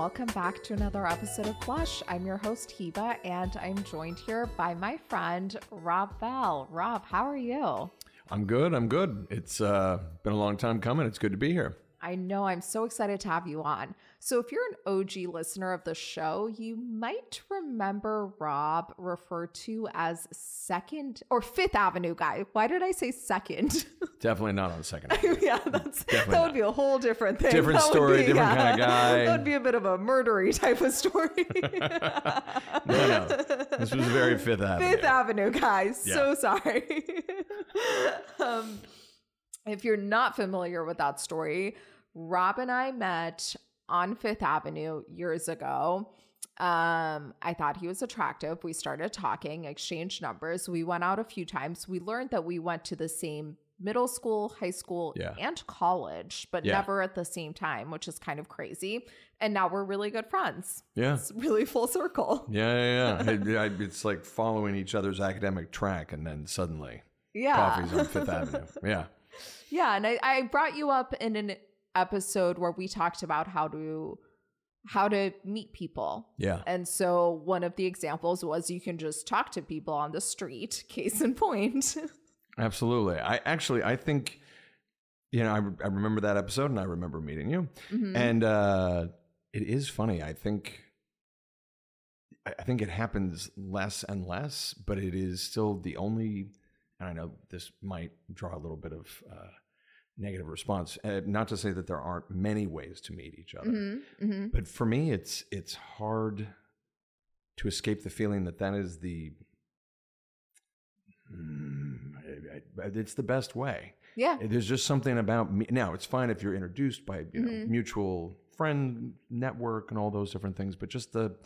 welcome back to another episode of Blush. I'm your host, Hiwa, and I'm joined here by my friend, Rob Bell. Rob, how are you? I'm good. I'm good. It's uh, been a long time coming. It's good to be here. I know I'm so excited to have you on. So, if you're an OG listener of the show, you might remember Rob referred to as second or fifth Avenue guy. Why did I say second? Definitely not on second. yeah, that's that would be a whole different thing. Different That story, be- different kind of guy. That would be a bit of a murdery type of story. No, no. This was very Fifth Avenue. Fifth Avenue, guys. Yeah. So sorry. um, if you're not familiar with that story, Rob and I met on Fifth Avenue years ago. Um, I thought he was attractive. We started talking, exchanged numbers. We went out a few times. We learned that we went to the same middle school, high school, Yeah. and college, but Yeah. never at the same time, which is kind of crazy. And now we're really good friends. Yeah. It's really full circle. Yeah, yeah, yeah. It- it's like following each other's academic track, and then suddenly Yeah. coffee's on Fifth Avenue. Yeah. Yeah, and I, I brought you up in an episode where we talked about how to how to meet people. Yeah. And so one of the examples was you can just talk to people on the street, case in point. Absolutely. I actually, I think, you know, I, I remember that episode, and I remember meeting you, Mhm. and uh, it is funny. I think, I think it happens less and less, but it is still the only. And I know this might draw a little bit of uh, negative response. Uh, not to say that there aren't many ways to meet each other, Mhm, mhm. but for me, it's it's hard to escape the feeling that that is the. Mm, I- I- it's the best way. Yeah. There's just something about me. Now, it's fine if you're introduced by you know Mhm. mutual friend network and all those different things, but just the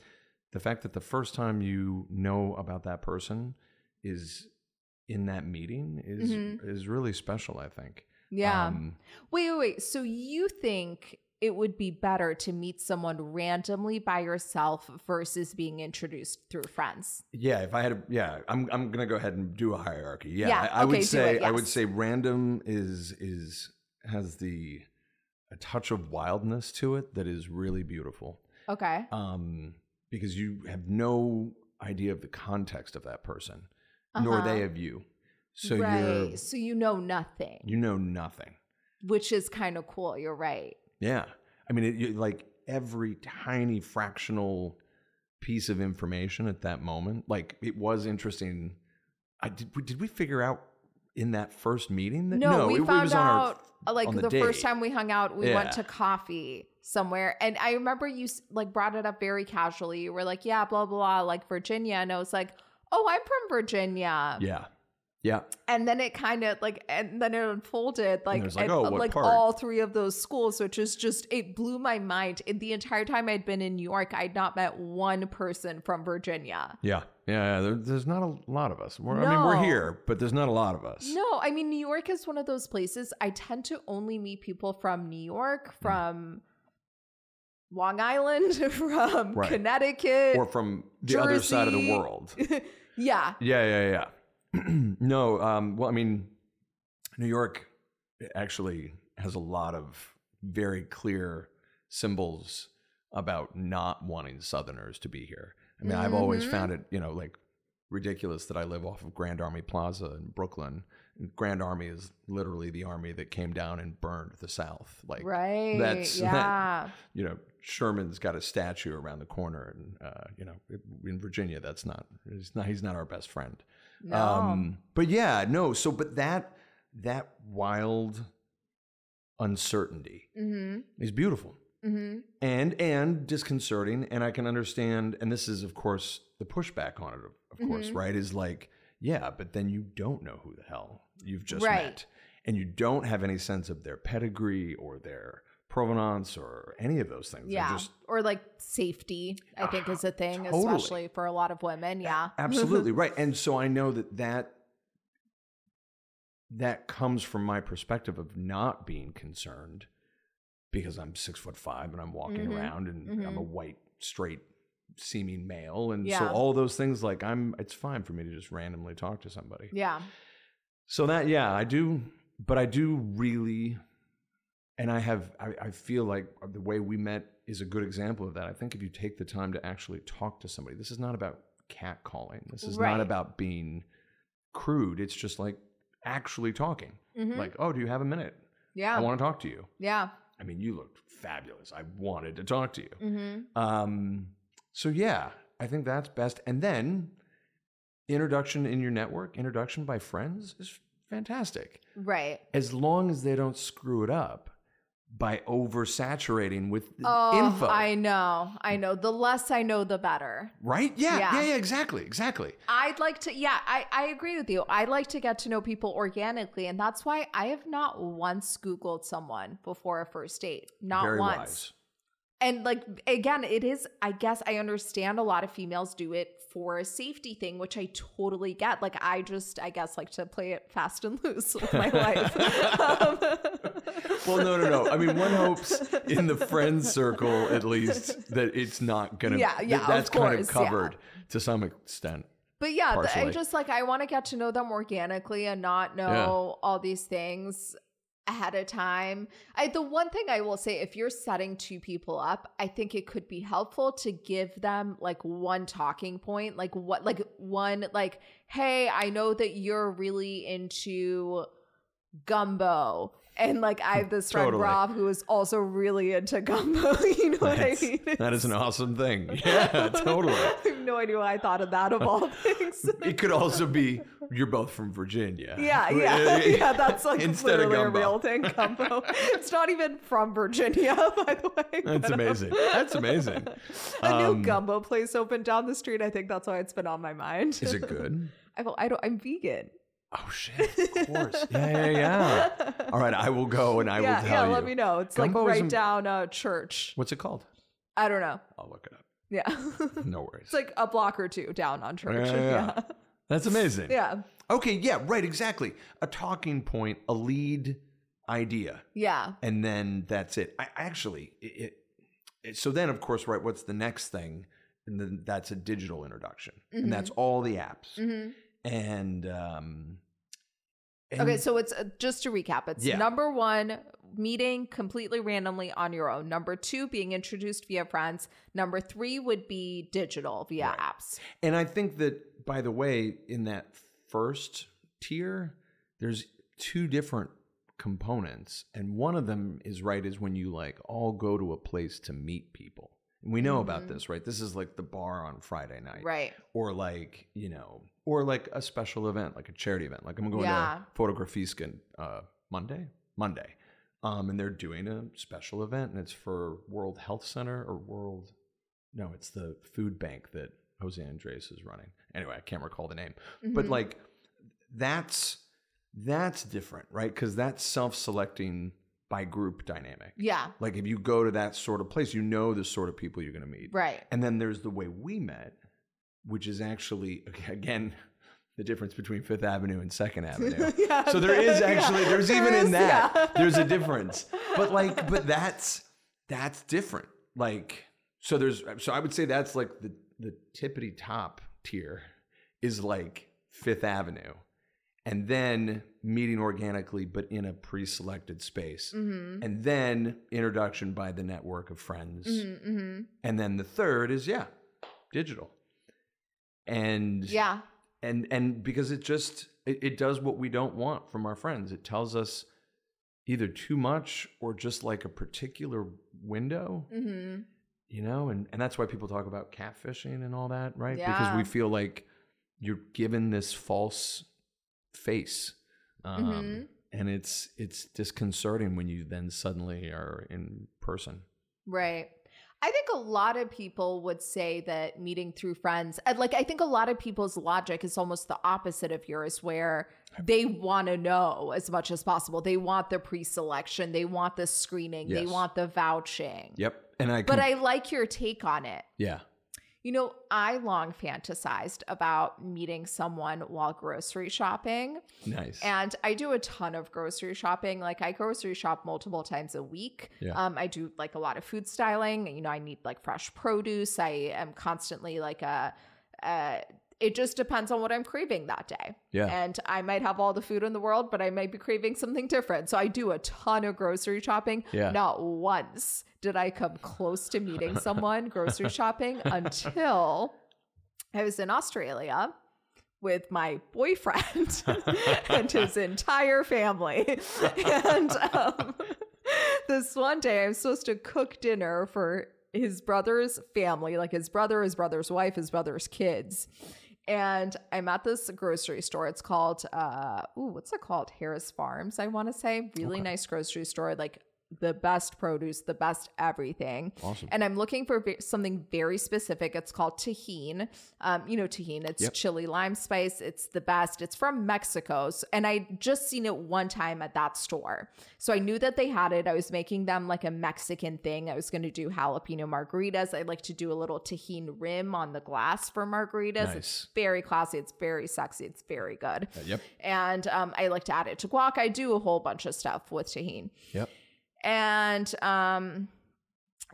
the fact that the first time you know about that person is in that meeting is Mhm. is really special. I think. Yeah. Um, wait, wait, wait. So you think it would be better to meet someone randomly by yourself versus being introduced through friends? Yeah, if I had, a, yeah, I'm I'm gonna go ahead and do a hierarchy. Yeah, Yeah, I, I okay, would say it, I would say random is is has the a touch of wildness to it that is really beautiful. Okay. Um, because you have no idea of the context of that person, nor Uh-huh. they of you. So right. you're So you know nothing, you know nothing. which is kind of cool. You're right. Yeah, I mean, it, you, like every tiny fractional piece of information at that moment, like it was interesting. I did. we- Did we figure out in that first meeting that No, we it, it found was on our- out uh, like the, the first time we hung out, we went to coffee somewhere, and I remember you like brought it up very casually. You were like, "Yeah, blah blah blah," like Virginia, and I was like, "Oh, I'm from Virginia," yeah, yeah, and then it kind of like, and then it unfolded like, was like, and, oh, uh, like all three of those schools, which is just it blew my mind. In the entire time I'd been in New York, I'd not met one person from Virginia. yeah, yeah. There, there's not a lot of us. We're, I mean, we're here, but there's not a lot of us. No, I mean New York is one of those places I tend to only meet people from New York, Mm. from Long Island, from Right. Connecticut. Or from the other side of the world. yeah. Yeah, yeah, yeah. no, um, well, I mean, New York actually has a lot of very clear symbols about not wanting Southerners to be here. I mean, I've always Mhm. found it, you know, like ridiculous that I live off of Grand Army Plaza in Brooklyn. And Grand Army is literally the army that came down and burned the South. Like, Right. that's- that- yeah. you know, Sherman's got a statue around the corner, and uh, you know, in Virginia, that's not he's not he's not our best friend. No. Um, but yeah, no. So, but that that wild uncertainty mm-hmm. is beautiful Mm-hmm. and and disconcerting, and I can understand. And this is, of course, the pushback on it. Of, of course, right? Is like, yeah, but then you don't know who the hell you've just Right. met, and you don't have any sense of their pedigree or their provenance or any of those things. Yeah. just or like safety, I think is a thing, Totally. especially for a lot of women. Yeah. absolutely right and so i know that that that comes from my perspective of not being concerned because i'm six foot five and i'm walking Mhm, around and i'm a mhm. white straight seeming male and so Yeah. all those things like i'm it's fine for me to just randomly talk to somebody yeah. so that yeah i do but i do really and i have i, I feel like the way we met is a good example of that. I think if you take the time to actually talk to somebody, this is not about catcalling. This is Right. not about being crude. It's just like actually talking. Mhm. Like, oh, do you have a minute? yeah. I want to talk to you. yeah. I mean, you looked fabulous. I wanted to talk to you. Mm-hmm. Um, so yeah, I think that's best. And then introduction in your network, introduction by friends is fantastic. Right. As long as they don't screw it up by oversaturating with Oh, info. I know. I know. The less I know, the better. right? Yeah, yeah, Yeah. yeah, exactly. Exactly. I'd like to, yeah, I, I agree with you. I like to get to know people organically. And that's why I have not once Googled someone before a first date. Not Very once. wise. And like, again, it is, I guess I understand a lot of females do it for a safety thing, which I totally get. Like, I just, I guess, like to play it fast and loose with my life. Um, Well, no, no, no. I mean, one hopes in the friend circle, at least, that it's not gonna. Yeah, that- yeah, of That's kind of course, yeah. covered to some extent. But yeah, the, I just like I want to get to know them organically and not know all these things ahead of time. I the one thing I will say if you're setting two people up, I think it could be helpful to give them like one talking point, like what like one like hey, I know that you're really into gumbo. And like I have this friend Totally. Rob who is also really into gumbo. you know what I That's- mean? that is an awesome thing. Yeah, totally. I have no idea why I thought of that of all things. It could also be you're both from Virginia. Yeah, yeah, yeah. That's like Instead of literally a gumbo. real thing. Gumbo. it's not even from Virginia, by the way. That's um, amazing. That's amazing. A Um, new gumbo place opened down the street. I think that's why it's been on my mind. Is it good? I. I don't. I'm vegan. Oh shit! Of course. Yeah, yeah, yeah. All right, I will go and I yeah, will yeah. tell you. Yeah. Let me know. It's Gumbo like right a- down uh, church. What's it called? I don't know. I'll look it up. Yeah, No worries. it's like a block or two down on church. Yeah, yeah, yeah. yeah. That's amazing. yeah. Okay. Yeah. Right. Exactly. A talking point, a lead idea, Yeah. and then that's it. I actually it, it. So then, of course, right. What's the next thing? And then that's a digital introduction, and that's all the apps. hmm And um. And- Okay, so it's uh, just to recap. It's Yeah. number one, meeting completely randomly on your own. Number two, being introduced via friends. Number three would be digital via apps. And I think that, by the way, in that first tier, there's two different components. And one of them is right, is when you like all go to a place to meet people. And we know about Mhm. this, right? This is like the bar on Friday night. Right. Or like, you know, or like a special event, like a charity event. Like I'm going Yeah. to Fotografiska uh, Monday, Monday. Um, and they're doing a special event and it's for World Health Center or World, no, it's the food bank that Jose Andres is running. Anyway, I can't recall the name, but Mhm. like that's, that's different, right? Because that's self-selecting by group dynamic. yeah, Like if you go to that sort of place, you know the sort of people you're going to meet. right. And then there's the way we met, which is actually again the difference between Fifth Avenue and Second Avenue. Yeah, So there is yeah, actually there's there even in that yeah. there's a difference. But like but that's that's different. Like so there's so I would say that's like the the tippity top tier is like Fifth Avenue. And then meeting organically but in a pre-selected space. hmm And then introduction by the network of friends. hmm hmm And then the third is yeah, digital. And Yeah. and and because it just it, it does what we don't want from our friends. It tells us either too much or just like a particular window, hmm you know, and and that's why people talk about catfishing and all that, right? Because we feel like you're given this false face. Um, Mhm. and it's it's disconcerting when you then suddenly are in person. Right. I think a lot of people would say that meeting through friends, like, I think a lot of people's logic is almost the opposite of yours, where they want to know as much as possible. They want the pre selection, they want the screening, they want the vouching. Yep. And I But I like your take on it. yeah. You know, I long fantasized about meeting someone while grocery shopping. Nice. And I do a ton of grocery shopping. Like I grocery shop multiple times a week. Yeah. Um, I do like a lot of food styling. You know, I need like fresh produce. I am constantly like a, uh, it just depends on what I'm craving that day. Yeah. And I might have all the food in the world, but I might be craving something different. So I do a ton of grocery shopping. Yeah. Not once did I come close to meeting someone grocery shopping until I was in Australia with my boyfriend and his entire family. and um, this one day, I'm supposed to cook dinner for his brother's family, like his brother, his brother's wife, his brother's kids. And I'm at this grocery store. It's called, uh, ooh, what's it called? Harris Farms, I want to say. Really nice grocery store, like the best produce, the best everything. Awesome. And I'm looking for something very specific. It's called Tajín. Um, you know, Tajín, it's Yep. chili lime spice. It's the best. It's from Mexico. So, and I just seen it one time at that store. So I knew that they had it. I was making them like a Mexican thing. I was going to do jalapeno margaritas. I like to do a little Tajín rim on the glass for margaritas. Nice. It's very classy. It's very sexy. It's very good. Uh, yep. And um, I like to add it to guac. I do a whole bunch of stuff with Tajín. Yep. And um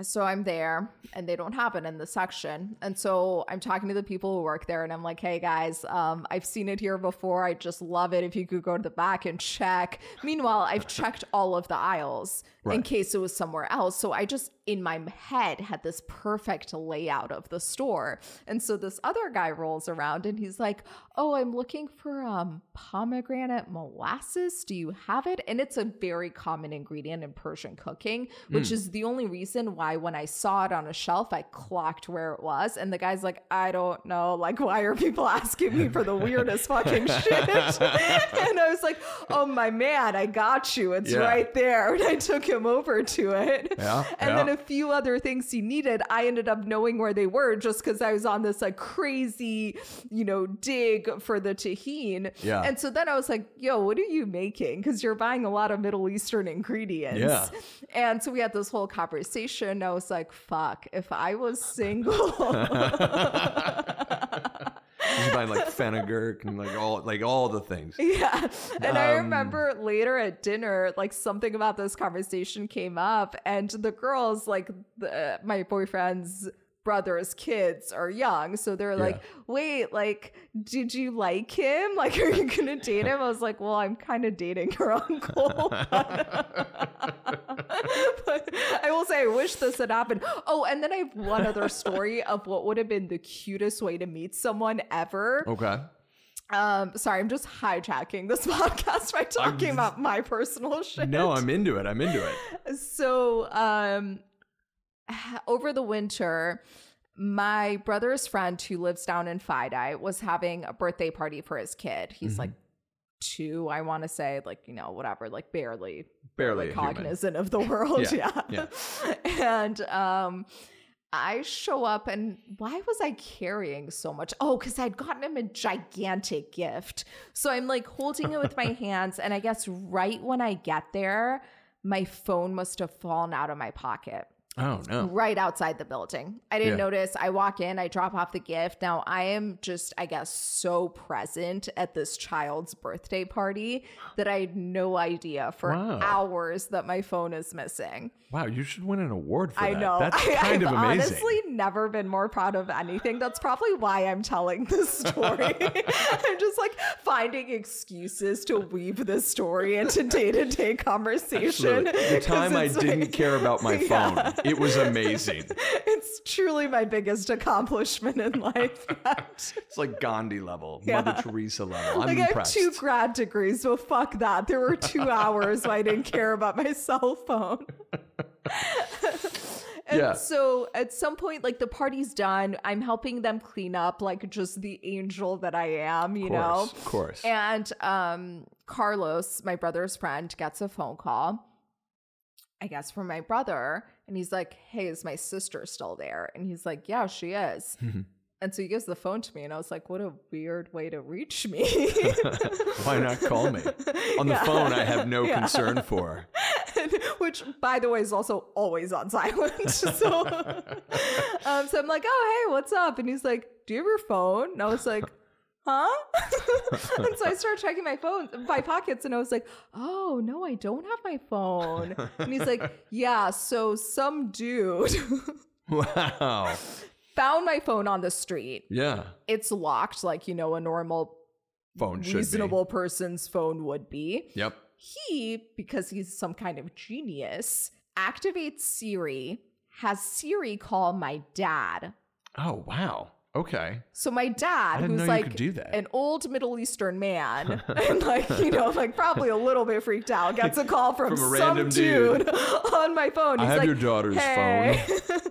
so I'm there and they don't happen in the section. And so I'm talking to the people who work there and I'm like, hey guys, um, I've seen it here before. I just love it. If you could go to the back and check. Meanwhile, I've checked all of the aisles in case it was somewhere else. So I just in my head had this perfect layout of the store. And so this other guy rolls around and he's like, Oh, I'm looking for um pomegranate molasses. Do you have it? And it's a very common ingredient in Persian cooking, which is the only reason why when I saw it on a shelf, I clocked where it was. And the guy's like, I don't know. Like, why are people asking me for the weirdest fucking shit? and I was like, Oh my man, I got you. It's Yeah. right there. And I took him over to it. Yeah, And then a few other things he needed, I ended up knowing where they were just because I was on this like crazy, you know, dig for the Tajín. Yeah. And so then I was like, yo, what are you making? Because you're buying a lot of Middle Eastern ingredients. Yeah. And so we had this whole conversation. I was like, fuck, if I was single. He's buying like fenugreek and like all like all the things. Yeah. And I Um, remember later at dinner, like something about this conversation came up, and the girls, like the, my boyfriend's brother's kids, are young. So they're like, wait, like, did you like him? Like, are you going to date him? I was like, well, I'm kind of dating your uncle. but I will say, I wish this had happened. Oh, and then I have one other story of what would have been the cutest way to meet someone ever. Okay. Um, sorry, I'm just hijacking this podcast by talking about my personal shit. No, I'm into it. I'm into it. so um over the winter, my brother's friend who lives down in FiDi was having a birthday party for his kid. He's like two, I want to say, like, you know, whatever, like barely Barely a human. cognizant of the world. Yeah, Yeah. and um I show up and why was I carrying so much? Oh, because I'd gotten him a gigantic gift. So I'm like holding it with my hands. And I guess right when I get there, my phone must have fallen out of my pocket Oh no. right outside the building. I didn't Yeah. notice. I walk in, I drop off the gift. Now I am just, I guess, so present at this child's birthday party that I had no idea for Wow. hours that my phone is missing. Wow, you should win an award for I that. know. That's I, kind I've of amazing. honestly never been more proud of anything. That's probably why I'm telling this story. I'm just like finding excuses to weave this story into day to day conversation. Absolutely. The time I didn't like- care about my phone, Yeah. It was amazing. It's truly my biggest accomplishment in life. It's like Gandhi level, Yeah. Mother Teresa level. I'm like I have impressed. two grad degrees, but fuck that. There were two hours where I didn't care about my cell phone. and Yeah. so at some point, like the party's done, I'm helping them clean up, like just the angel that I am, you of know. of course. And um Carlos, my brother's friend, gets a phone call. I guess from my brother, and he's like, "Hey, is my sister still there?" And he's like, "Yeah, she is." and so he gives the phone to me, and I was like, "What a weird way to reach me." Why not call me? On the Yeah. phone, I have no Yeah. concern for. Which, by the way, is also always on silent. so, um, so I'm like, "Oh, hey, what's up?" And he's like, "Do you have your phone?" And I was like. Huh? and so I started checking my phone, my pockets, and I was like, "Oh no, I don't have my phone." And he's like, "Yeah, so some dude Wow. found my phone on the street. Yeah. It's locked, like you know a normal, Phone should reasonable person's phone would be. Yep. He, because he's some kind of genius, activates Siri, has Siri call my dad. Oh wow. Okay. So my dad, who's like could do that. an old Middle Eastern man, and like you know, like probably a little bit freaked out, gets a call from, From a some dude, dude. on my phone. I have like, your daughter's hey,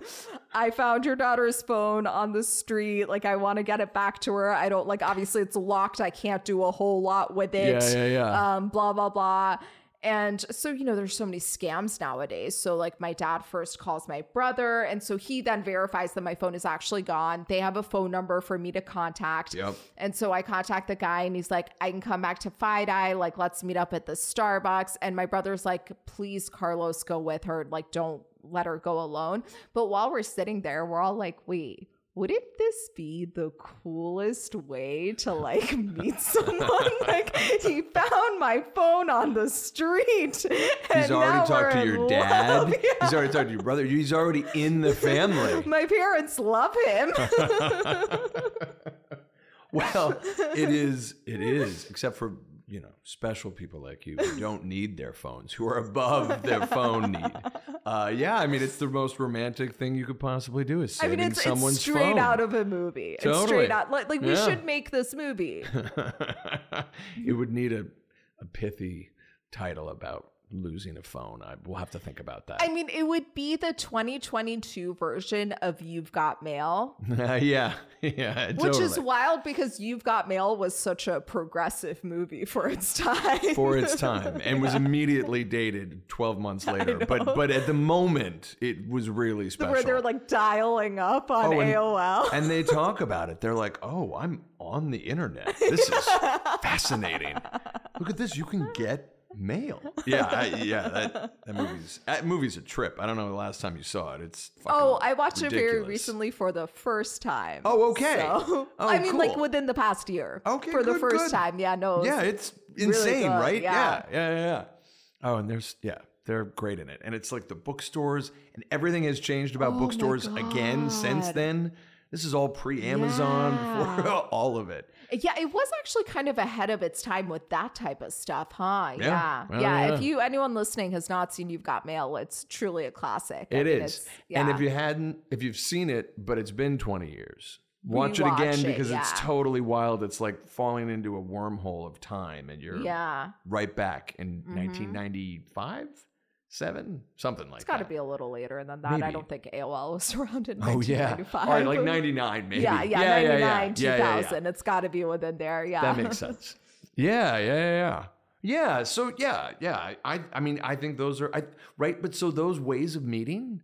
I found your daughter's phone on the street. Like I want to get it back to her. I don't like. Obviously, it's locked. I can't do a whole lot with it. Yeah, yeah, yeah. Um, blah blah blah. And so, you know, there's so many scams nowadays. So, like, my dad first calls my brother. And so he then verifies that my phone is actually gone. They have a phone number for me to contact. Yep. And so I contact the guy and he's like, I can come back to FiDi. Like, let's meet up at the Starbucks. And my brother's like, please, Carlos, go with her. Like, don't let her go alone. But while we're sitting there, we're all like, wait, wouldn't this be the coolest way to like meet someone? like he found my phone on the street. And He's already talked to your dad. Yeah. He's already talked to your brother. He's already in the family. My parents love him. well, it is. It is. Except for you know special people like you who don't need their phones, who are above their phone need. Uh, yeah, I mean it's the most romantic thing you could possibly do is I saving mean, it's, someone's it's straight phone. out of a movie. It's Totally. straight out. Like, like we Yeah. should make this movie. it would need a, a pithy title about losing a phone. I will have to think about that. I mean, it would be the 2022 version of You've Got Mail, yeah, yeah, which is wild because You've Got Mail was such a progressive movie for its time. for its time and was immediately dated 12 months later. But but at the moment, it was really special. Where they're like dialing up on Oh, and- AOL. and they talk about it. They're like, "Oh, I'm on the internet. This is fascinating. Look at this. You can get mail." Yeah, I, yeah. That, that movie's that movie's a trip. I don't know the last time you saw it. It's fucking Oh, I watched it very recently for the first time. Oh, okay. So, Oh, I mean, like within the past year. Okay, For the first good. time. Yeah, no. Yeah, it's insane, good, right? yeah. Yeah. yeah, yeah. Oh, and there's yeah, they're great in it, and it's like the bookstores, and everything has changed about Oh bookstores again since then. This is all pre-Amazon, Yeah. before all of it. Yeah, it was actually kind of ahead of its time with that type of stuff, huh? Yeah. Yeah. Well, yeah. If you anyone listening has not seen You've Got Mail, it's truly a classic. I mean, is. it's- And if you hadn't, if you've seen it, but it's been 20 years, watch it Rewatch again it, because it's yeah. totally wild. It's like falling into a wormhole of time, and you're yeah, right back in mm-hmm. 1995, seven, something like that. it's got to be a little later than that. I don't think AOL was around in Oh yeah, 1995. all right, like 99 maybe. Yeah, yeah, yeah, 99, yeah, yeah, 2000. It's got to be within there. Yeah. That makes sense. Yeah, yeah, yeah, yeah. Yeah. So yeah, yeah. I, I mean, I think those are I, right. But so those ways of meeting,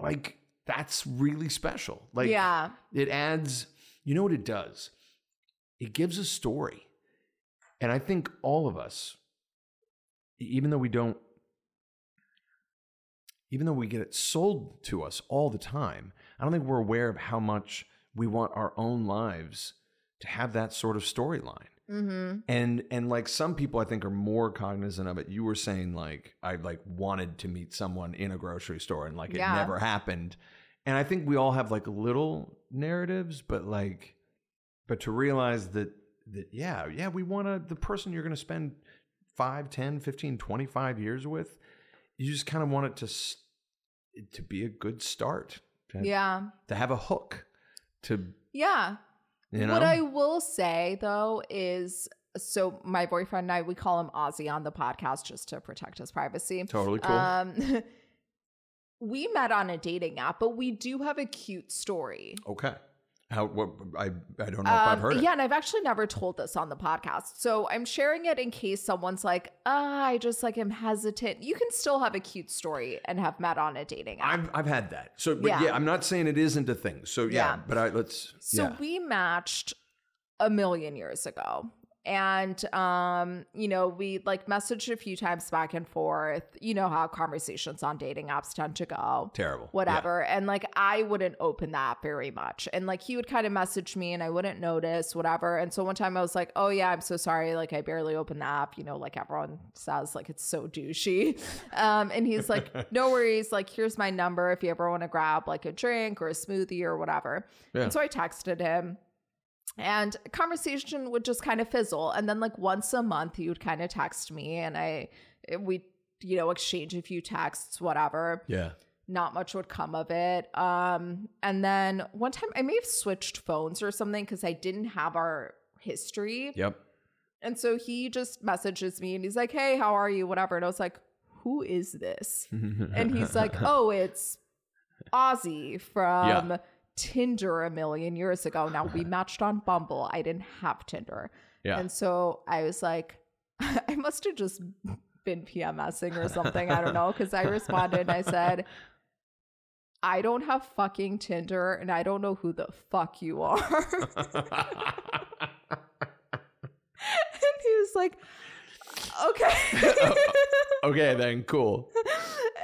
like that's really special. Like, yeah. it adds. You know what it does? It gives a story, and I think all of us, even though we don't, even though we get it sold to us all the time, I don't think we're aware of how much we want our own lives to have that sort of storyline. Mm-hmm. and and like some people i think are more cognizant of it. You were saying like i like wanted to meet someone in a grocery store and like it never happened. And i think we all have like little narratives but like but to realize that that yeah yeah we want to the person you're going to spend 5 10 15 25 years with you just kind of want it to to be a good start to, Yeah. to have a hook to Yeah. you know What I will say though is so my boyfriend and I we call him Ozzy on the podcast just to protect his privacy. totally cool Um we met on a dating app, but we do have a cute story. okay how what i i don't know if i've Um, heard it yeah, and I've actually never told this on the podcast. So I'm sharing it in case someone's like, ah, I just like am hesitant. You can still have a cute story and have met on a dating app. I've I've had that. So but yeah. Yeah. I'm not saying it isn't a thing. So yeah, Yeah. but I let's So yeah. we matched a million years ago and um you know we like messaged a few times back and forth. You know how conversations on dating apps tend to go. Terrible. whatever. And like i wouldn't open that very much. And like he would kind of message me and i wouldn't notice whatever. And so one time i was like oh yeah i'm so sorry. Like i barely opened the app. You know like everyone says like it's so douchey. Um and he's like no worries. Like here's my number if you ever want to grab like a drink or a smoothie or whatever. Yeah. and so i texted him and conversation would just kind of fizzle and then like once a month you'd kind of text me and i we you know exchange a few texts whatever Yeah. not much would come of it um and then one time i may have switched phones or something because i didn't have our history Yep. and so he just messages me and he's like hey how are you whatever and i was like who is this and he's like oh it's ozzy from Yeah. Tinder a million years ago now we matched on bumble i didn't have tinder yeah. and so I was like, I must have just been PMSing or something. I don't know. Cause I responded and I said, I don't have fucking Tinder and I don't know who the fuck you are. and he was like, okay. okay, then cool.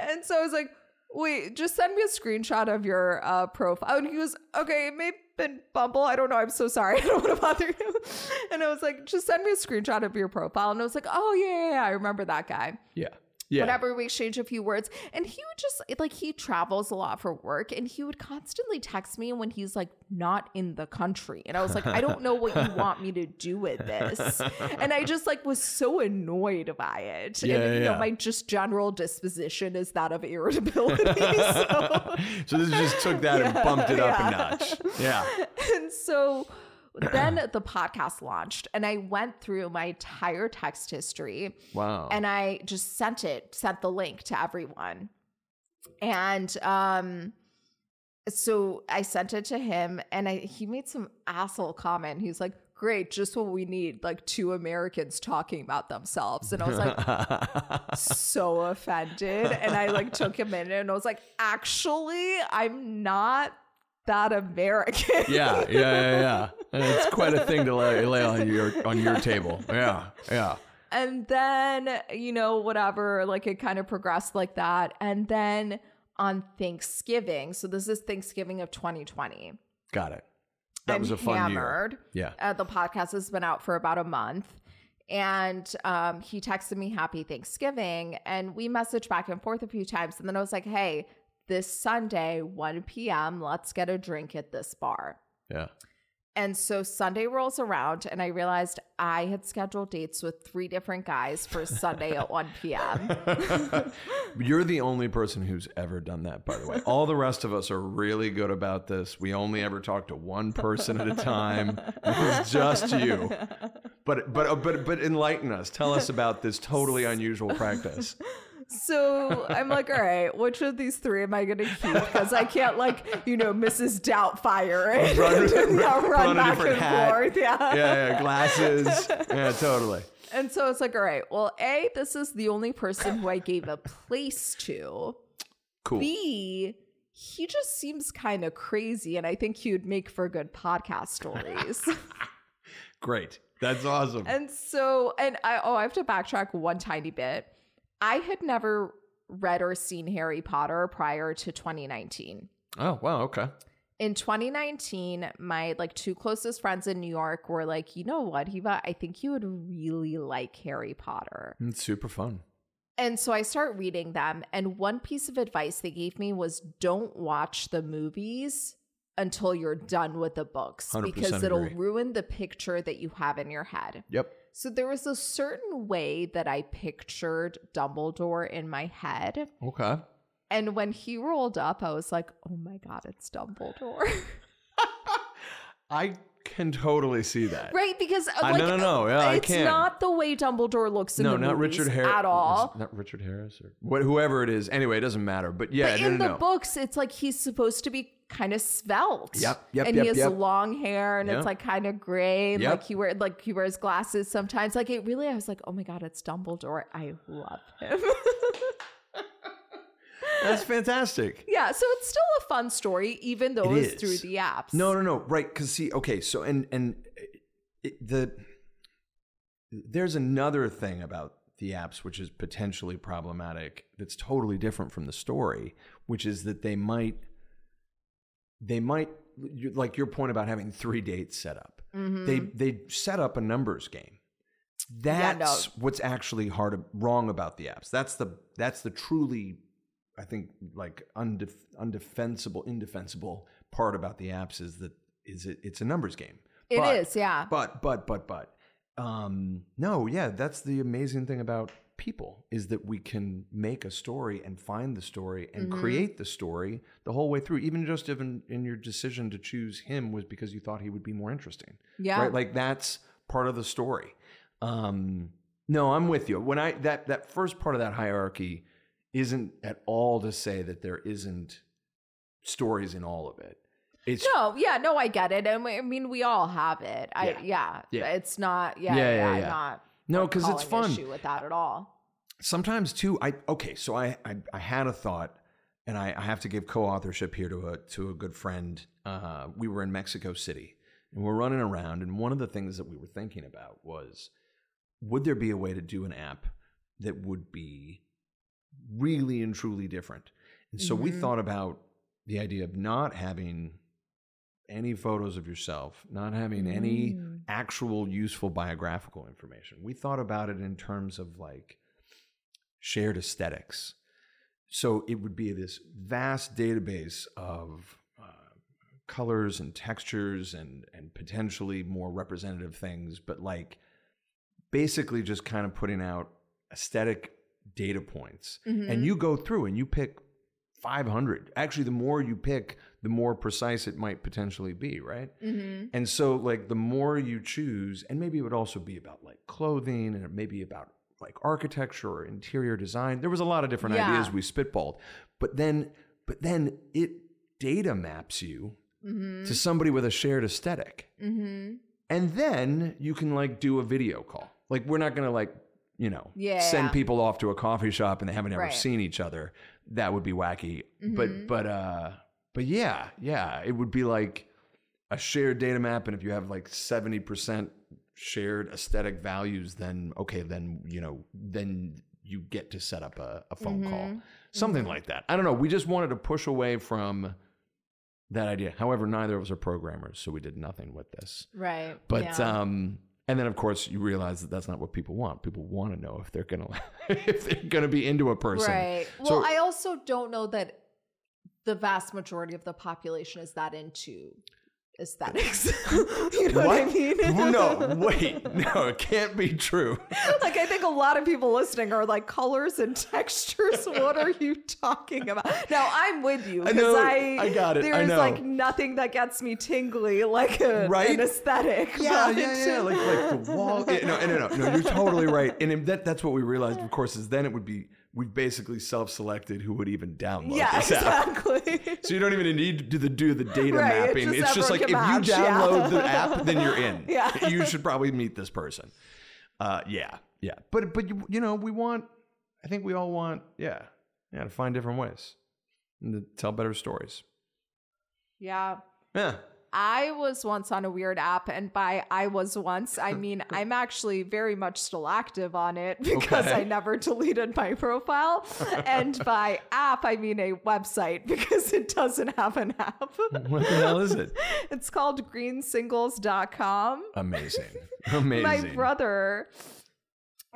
and so I was like, wait, just send me a screenshot of your uh, profile. And he was, okay, it may have been Bumble. I don't know. I'm so sorry. I don't want to bother you. And I was like, just send me a screenshot of your profile. And I was like, oh, yeah, yeah, yeah. I remember that guy. Yeah. Yeah. Whatever, we exchange a few words. And he would just, like, he travels a lot for work. And he would constantly text me when he's, like, not in the country. And I was like, I don't know what you want me to do with this. And I just, like, was so annoyed by it. Yeah, and, you know, my just general disposition is that of irritability. so, so this just took that and bumped it up a notch. Yeah. and so then the podcast launched and I went through my entire text history Wow. and I just sent it, sent the link to everyone. And um so I sent it to him and I he made some asshole comment. He's like, Great, just what we need, like two Americans talking about themselves. And I was like, so offended. And I like took a minute and I was like, actually, I'm not that American. yeah, yeah, yeah, yeah. And it's quite a thing to lay, lay on your on your table. Yeah, yeah. And then, you know, whatever, like it kind of progressed like that. And then on Thanksgiving, so this is Thanksgiving of 2020. Got it. That I'm was a fun year. Yeah. Uh, the podcast has been out for about a month. And um, he texted me happy Thanksgiving. And we messaged back and forth a few times. And then I was like, hey, this Sunday, 1 p.m., let's get a drink at this bar. Yeah. And so Sunday rolls around, and I realized I had scheduled dates with three different guys for Sunday at 1 p.m. You're the only person who's ever done that, by the way. All the rest of us are really good about this. We only ever talk to one person at a time. It's just you. But but but but enlighten us. Tell us about this totally unusual practice. So I'm like, all right, which of these three am I going to keep? Because I can't, like, you know, Mrs. Doubtfire and Run- yeah, run a back and hat. forth. Yeah. Yeah, yeah, glasses. Yeah, totally. And so it's like, all right, well, A, this is the only person who I gave a place to. Cool. B, he just seems kind of crazy, and I think he would make for good podcast stories. Great. That's awesome. and so, and I, oh, I have to backtrack one tiny bit. I had never read or seen Harry Potter prior to 2019. Oh, wow, okay. In 2019, my like two closest friends in New York were like, you know what, Hiwa, I think you would really like Harry Potter. It's super fun. And so I start reading them, and one piece of advice they gave me was don't watch the movies until you're done with the books 100% because it'll agree. ruin the picture that you have in your head. Yep. So there was a certain way that I pictured Dumbledore in my head. Okay. And when he rolled up, I was like, oh my God, it's Dumbledore. I can totally see that. right? Because uh, I- like, no, no, no, yeah, I it's can. not the way Dumbledore looks in No, the not movies Richard Harris at all. Not Richard Harris or what, whoever it is. Anyway, it doesn't matter. But yeah, But no, in no, the no. books, it's like he's supposed to be kind of svelte. Yep, yep, And yep, he has yep. long hair and Yep. it's like kind of gray. And like he wear like he wears glasses sometimes. Like it really, I was like, oh my god, it's Dumbledore. I love him. That's fantastic. yeah, so it's still a fun story, even though It it's is. through the apps. No, no, no. Right, because see, okay, so and and it, the there's another thing about the apps which is potentially problematic that's totally different from the story, which is that they might they might like your point about having three dates set up. Mm-hmm. They they set up a numbers game. Yeah, That's no. what's actually hard wrong about the apps. That's the that's the truly I think like undef, undefensible indefensible part about the apps is that is it it's a numbers game. It But- is, yeah. But but but but um no, yeah, that's the amazing thing about people is that we can make a story and find the story and Mhm. create the story the whole way through even just even in your decision to choose him was because you thought he would be more interesting yeah. right like that's part of the story um no i'm with you when i that that first part of that hierarchy isn't at all to say that there isn't stories in all of it it's No, yeah, no, I get it. And we- I mean, we all have it. I Yeah. yeah. Yeah. It's not yeah, Yeah, yeah, yeah. not no like, because it's fun issue with that at all. sometimes too i okay so i i, I had a thought and I, I have to give co-authorship here to a to a good friend uh, we were in mexico city and we're running around and one of the things that we were thinking about was would there be a way to do an app that would be really and truly different and so we Mhm. thought about the idea of not having any photos of yourself not having any Mm. actual useful biographical information. We thought about it in terms of like shared aesthetics. So it would be this vast database of uh, colors and textures and and potentially more representative things, but like basically just kind of putting out aesthetic data points. Mhm. And you go through and you pick 500. Actually, the more you pick, the more precise it might potentially be, right? Mhm. And so, like, the more you choose, and maybe it would also be about like clothing and maybe about like architecture or interior design. There was a lot of different Yeah. ideas we spitballed. But then, but then it data maps you Mhm. to somebody with a shared aesthetic. Mhm. And then you can like do a video call. Like, we're not going to like, you know, Yeah. send people off to a coffee shop and they haven't ever Right. seen each other. That would be wacky. Mhm. But, but, uh, but yeah, yeah, it would be like a shared data map. And if you have like 70% shared aesthetic values, then okay, then, you know, then you get to set up a, a phone call. Mhm. Something Mhm. like that. I don't know. We just wanted to push away from that idea. However, neither of us are programmers, so we did nothing with this. Right. But yeah. um, and then of course you realize that that's not what people want. People want to know if they're gonna if they're gonna be into a person. Right. Well, So- I also don't know that the vast majority of the population is that into aesthetics. you know what, I mean? no, wait, no, it can't be true. like I think a lot of people listening are like colors and textures. what are you talking about? Now I'm with you because know, I, I got it, I There's like nothing that gets me tingly like a, Right? an aesthetic. Yeah, but- yeah, yeah. Like like the wall. yeah, no, no, no, no. You're totally right. And that that's what we realized. Of course, is then it would be we basically self-selected who would even download yeah, this app. exactly. So you don't even need to do the do the data Right, it's mapping. just It's just like if you match, yeah. download the app, then you're in. Yeah. You should probably meet this person. Uh, yeah, yeah. But but you, you know we want. I think we all want. Yeah, yeah. To find different ways and to tell better stories. yeah. Yeah. I was once on a weird app, and by I was once, I mean I'm actually very much still active on it because Okay. I never deleted my profile. and by app, I mean a website because it doesn't have an app. What the hell is it? it's called greensingles.com. Amazing. Amazing. My brother,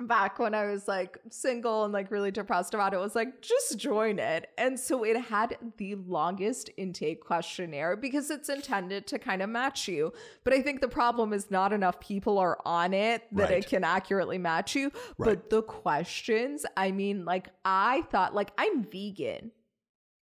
back when I was like single and like really depressed about it, was like, just join it. And so it had the longest intake questionnaire because it's intended to kind of match you. But I think the problem is not enough people are on it that Right. it can accurately match you. Right. But the questions, I mean, like, I thought, like, I'm vegan.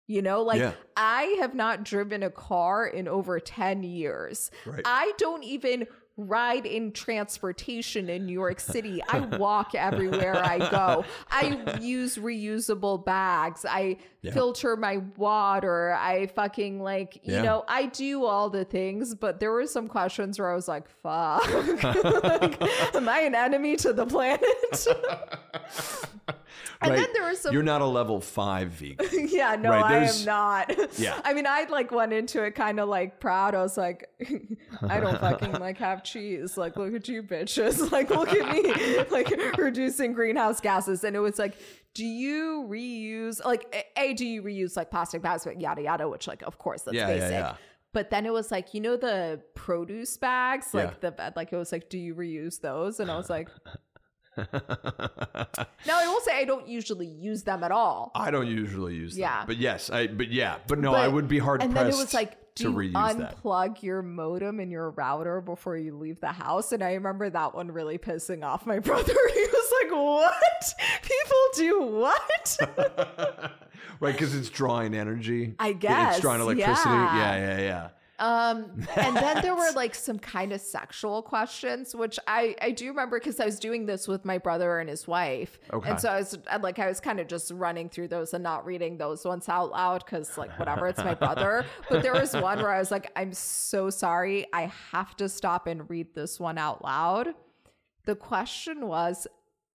You know, like Yeah. I have not driven a car in over 10 years. Right. I don't even ride in transportation in New York City. I walk everywhere I go. I use reusable bags. I Yeah. filter my water. I fucking like, you Yeah. know, I do all the things, but there were some questions where I was like, fuck. like, am I an enemy to the planet? And right? then there was some You're not a level five vegan. yeah, no, Right, I am not. Yeah. I mean, I like went into it kind of like proud. I was like, I don't fucking like have cheese. Like, look at you bitches. Like, look at me, like reducing greenhouse gases. And it was like, do you reuse like a do you reuse like plastic bags, but yada yada, which like of course that's Yeah, yeah, basic. yeah. But then it was like, you know, the produce bags, like Yeah. the like it was like, do you reuse those? And I was like, now I will say I don't usually use them at all. I don't usually use them. Yeah. But yes, I but yeah, but no, I would be hard and pressed then it was like do to you reuse that. unplug your modem and your router before you leave the house and i remember that one really pissing off my brother he was like what people do what right, because it's drawing energy. I guess It's drawing electricity. yeah. Yeah, yeah, yeah. Um and then there were like some kind of sexual questions which i i do remember because i was doing this with my brother and his wife. Okay. and so i was like i was kind of just running through those and not reading those ones out loud because like whatever it's my brother. But there was one where i was like i'm so sorry. I have to stop and read this one out loud. The question was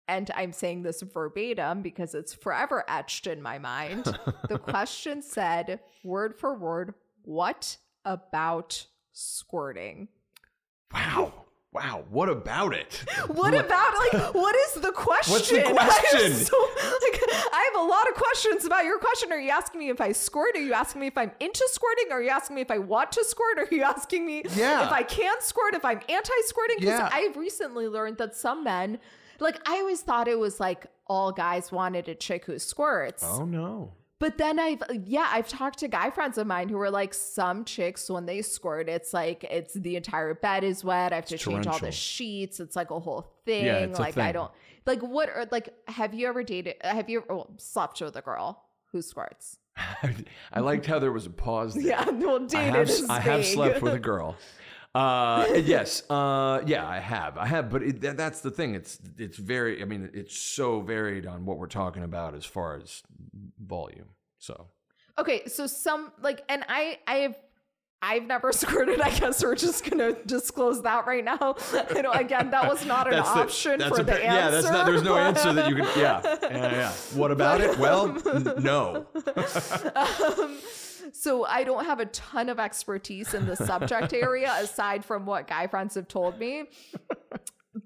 and I'm saying this verbatim because it's forever etched in my mind. the question said, word for word, what about squirting? Wow. Wow. What about it? What about like what is the question? What's the I question? so- like, I have a lot of questions about your question. Are you asking me if I squirt? Are you asking me if I'm into squirting? Are you asking me if I want to squirt? Are you asking me Yeah. if I can squirt? If I'm anti-squirting? Because Yeah. I've recently learned that some men, like I always thought it was like all guys wanted a chick who squirts. Oh no. But then I've yeah, I've talked to guy friends of mine who are like some chicks when they squirt, it's like it's the entire bed is wet. I have to change all the sheets. It's like a whole thing. Yeah, like I don't like what are like have you ever dated have you ever well, slept with a girl who squirts? I liked how there was a pause there. Yeah, well I have, I have slept with a girl. Uh, yes. Uh, yeah, I have. I have, but it, that, that's the thing. It's it's very. I mean, it's so varied on what we're talking about as far as volume. So Okay, so some like and I I have I've never squirted. I guess we're just gonna disclose that right now. I know again that was not an That's the- option for a the answer. Yeah, that's not. There's no but- answer that you can. Yeah, yeah, yeah. What about it? Well, n- no. um, so I don't have a ton of expertise in the subject area aside from what guy friends have told me.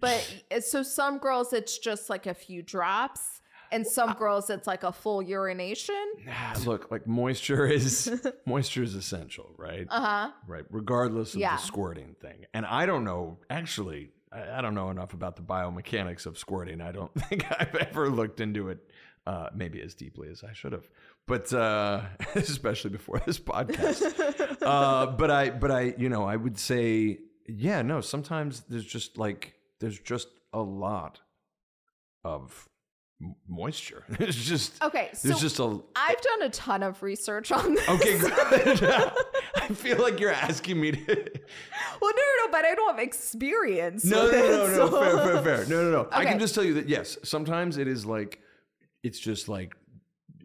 But so some girls it's just like a few drops and some girls it's like a full urination. Ah, Look, like moisture is moisture is essential, right? Uh-huh. Right, regardless of Yeah. the squirting thing. And I don't know, actually, I, I don't know enough about the biomechanics of squirting. I don't think I've ever looked into it, uh, maybe as deeply as I should have. But uh, especially before this podcast. uh, but I, but I, you know, I would say, yeah, no. Sometimes there's just like there's just a lot of moisture. It's just Okay, so there's just a I've done a ton of research on this. Okay, good. I feel like you're asking me to. Well, no, no, no, but I don't have experience. No, no, no, no, so- fair, fair, fair. No, no, no. I can just tell you that yes, sometimes it is like, it's just like,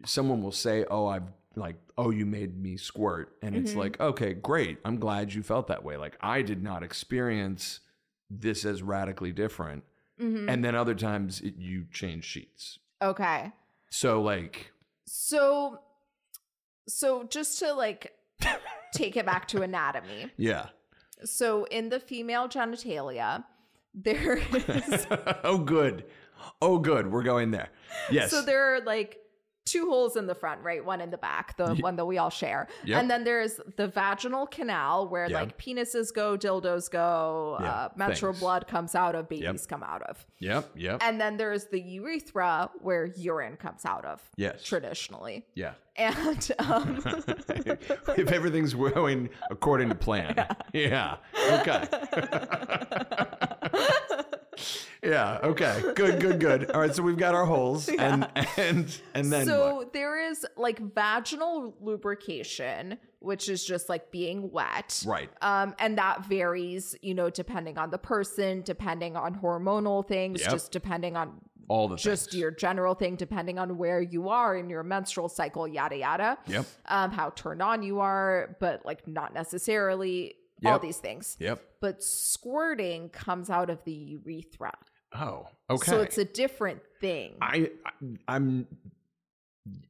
someone will say, "Oh, I've like, oh, you made me squirt," and Mm-hmm. it's like, okay, great. I'm glad you felt that way. Like, I did not experience this as radically different, Mhm. and then other times it, you change sheets. Okay. So like, So, so just to like take it back to anatomy. yeah. So in the female genitalia, there is oh, good. Oh, good. We're going there. Yes. so there are like two holes in the front, right? One in the back, the one that we all share. Yep. And then there's the vaginal canal where Yeah. like penises go, dildos go, Yeah, uh, menstrual things. blood comes out of, babies come out of. Yep. Yep. And then there's the urethra where urine comes out of yes. traditionally. Yeah. And um, if everything's going according to plan. Yeah. Okay. Yeah. Okay. Good. Good. Good. All right. So we've got our holes, and and and then so what? there is like vaginal lubrication, which is just like being wet. Right. Um, and that varies, you know, depending on the person, depending on hormonal things, Yep. just depending on All the just things. your general thing, depending on where you are in your menstrual cycle, yada yada. Yep. Um, how turned on you are, but like not necessarily all these things. Yep. But squirting comes out of the urethra. Oh, okay. So it's a different thing. I, I I'm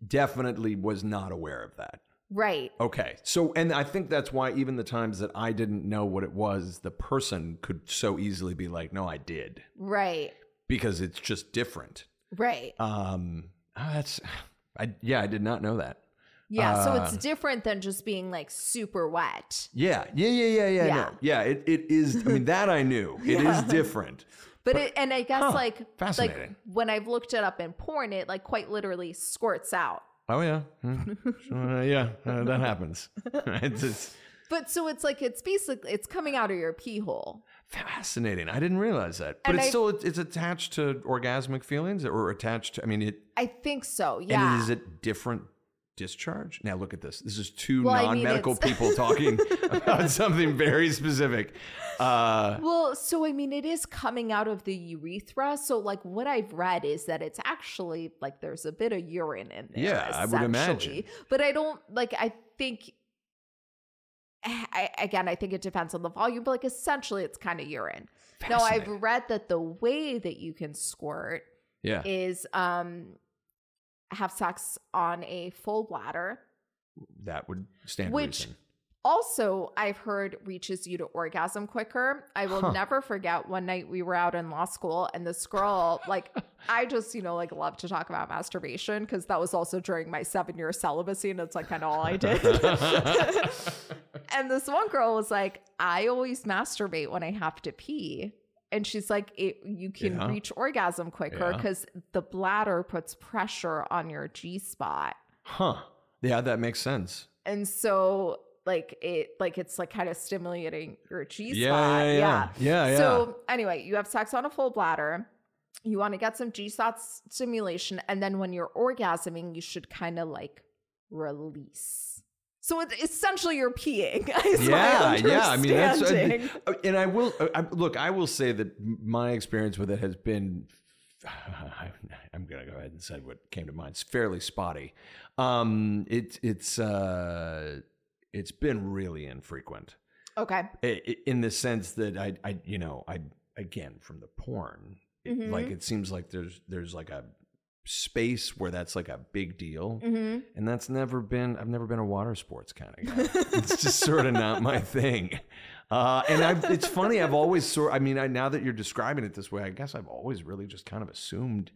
definitely was not aware of that. right. Okay. So, and I think that's why even the times that I didn't know what it was, the person could so easily be like, no, I did, Right. because it's just different. Right. Um, ah, that's, I, yeah, I did not know that. Yeah. so it's Uh, different than just being like super wet. Yeah. Yeah. Yeah. Yeah. Yeah. Yeah. No. Yeah. It, it is, I mean, that I knew. It is Yeah. different. But, it, and I guess Huh, like like fascinating. when I've looked it up in porn, it like quite literally squirts out. Oh, yeah. Hmm. Uh, yeah. Uh, that happens. it's, it's But so it's like it's basically it's coming out of your pee hole. fascinating. I didn't realize that. But And it's I- still, it's attached to orgasmic feelings or attached to, I mean, it, I think so. Yeah. And is it different discharge? Now look at this. This is two Well, non-medical it's- people talking about something very specific. Uh, Well, so I mean, it is coming out of the urethra. So, like, what I've read is that it's actually like there's a bit of urine in there. Yeah, I would imagine. But I don't like. I think. I, again, I think it depends on the volume, but like essentially, it's kind of urine. Now, I've read that the way that you can squirt yeah, is um have sex on a full bladder, that would stand which reason. also I've heard reaches you to orgasm quicker. I will Huh. never forget one night we were out in law school and this girl, like, I just, you know, like love to talk about masturbation because that was also during my seven year celibacy and it's like kind of all I did. and this one girl was like, I always masturbate when I have to pee. And she's like, it, you can Yeah. reach orgasm quicker Yeah. because the bladder puts pressure on your G spot. Huh? Yeah, that makes sense. And so like it like it's like kind of stimulating your G spot. Yeah, yeah, yeah, yeah, yeah. So anyway, you have sex on a full bladder. You want to get some G spot stimulation, and then when you're orgasming, you should kind of like release. So it's essentially you're peeing. yeah, yeah. I mean, that's uh, and I will uh, I, look. I will say that my experience with it has been. I'm gonna go ahead and say what came to mind. It's fairly spotty. Um, it's it's uh, it's been really infrequent. okay. In the sense that I, I, you know, I again from the porn, it- Mhm. like it seems like there's there's like a space where that's like a big deal, hmm and that's never been. I've never been a water sports kind of guy. it's just sort of not my thing. Uh, and I, it's funny. I've always sort. I mean, I, now that you're describing it this way, I guess I've always really just kind of assumed,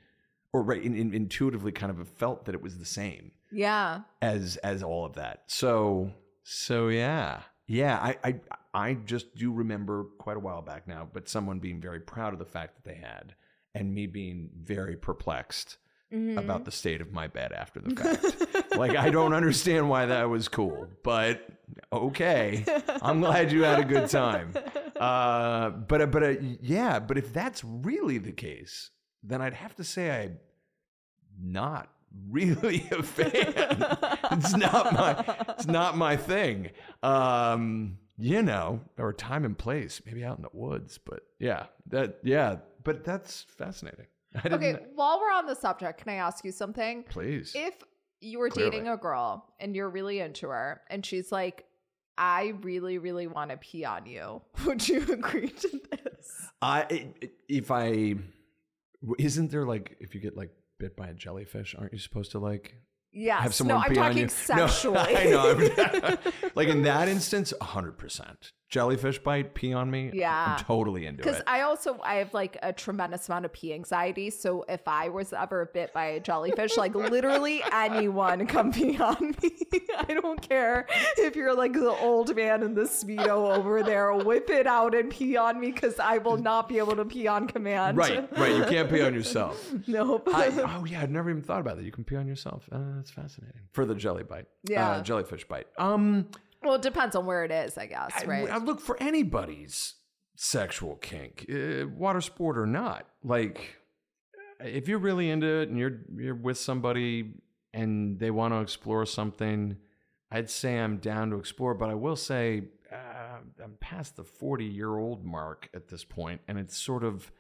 or right, in, in, intuitively kind of felt that it was the same Yeah. as as all of that. So so yeah. Yeah, I, I I just do remember quite a while back now, but someone being very proud of the fact that they had and me being very perplexed Mhm. about the state of my bed after the fact. like I don't understand why that was cool, but okay. I'm glad you had a good time. Uh, but but uh, yeah, but if that's really the case, then I'd have to say I'm not really a fan. it's not my it's not my thing. Um, you know, or time and place, maybe out in the woods. But yeah, that yeah, but that's fascinating. Okay, while we're on the subject, can I ask you something? please. If you were Clearly. dating a girl and you're really into her and she's like, I really, really want to pee on you, would you agree to this? I if I isn't there like if you get like bit by a jellyfish, aren't you supposed to like Yes. have someone no, I'm pee on talking you? sexually. No, I know. Like in that instance, hundred percent. Jellyfish bite, pee on me. Yeah. I'm totally into it. Because. I also I have like a tremendous amount of pee anxiety. So if I was ever bit by a jellyfish, like literally anyone come pee on me. I don't care if you're like the old man in the speedo over there, whip it out and pee on me because I will not be able to pee on command. right, right. You can't pee on yourself. Nope. I, oh yeah, I'd never even thought about that. You can pee on yourself. Uh, that's fascinating. For the jelly bite, Yeah. uh, jellyfish bite. Um, well, it depends on where it is, I guess, I, right? I look for anybody's sexual kink, uh, water sport or not. Like, if you're really into it and you're you're with somebody and they want to explore something, I'd say I'm down to explore. But I will say uh, I'm past the 40 year old mark at this point, and it's sort of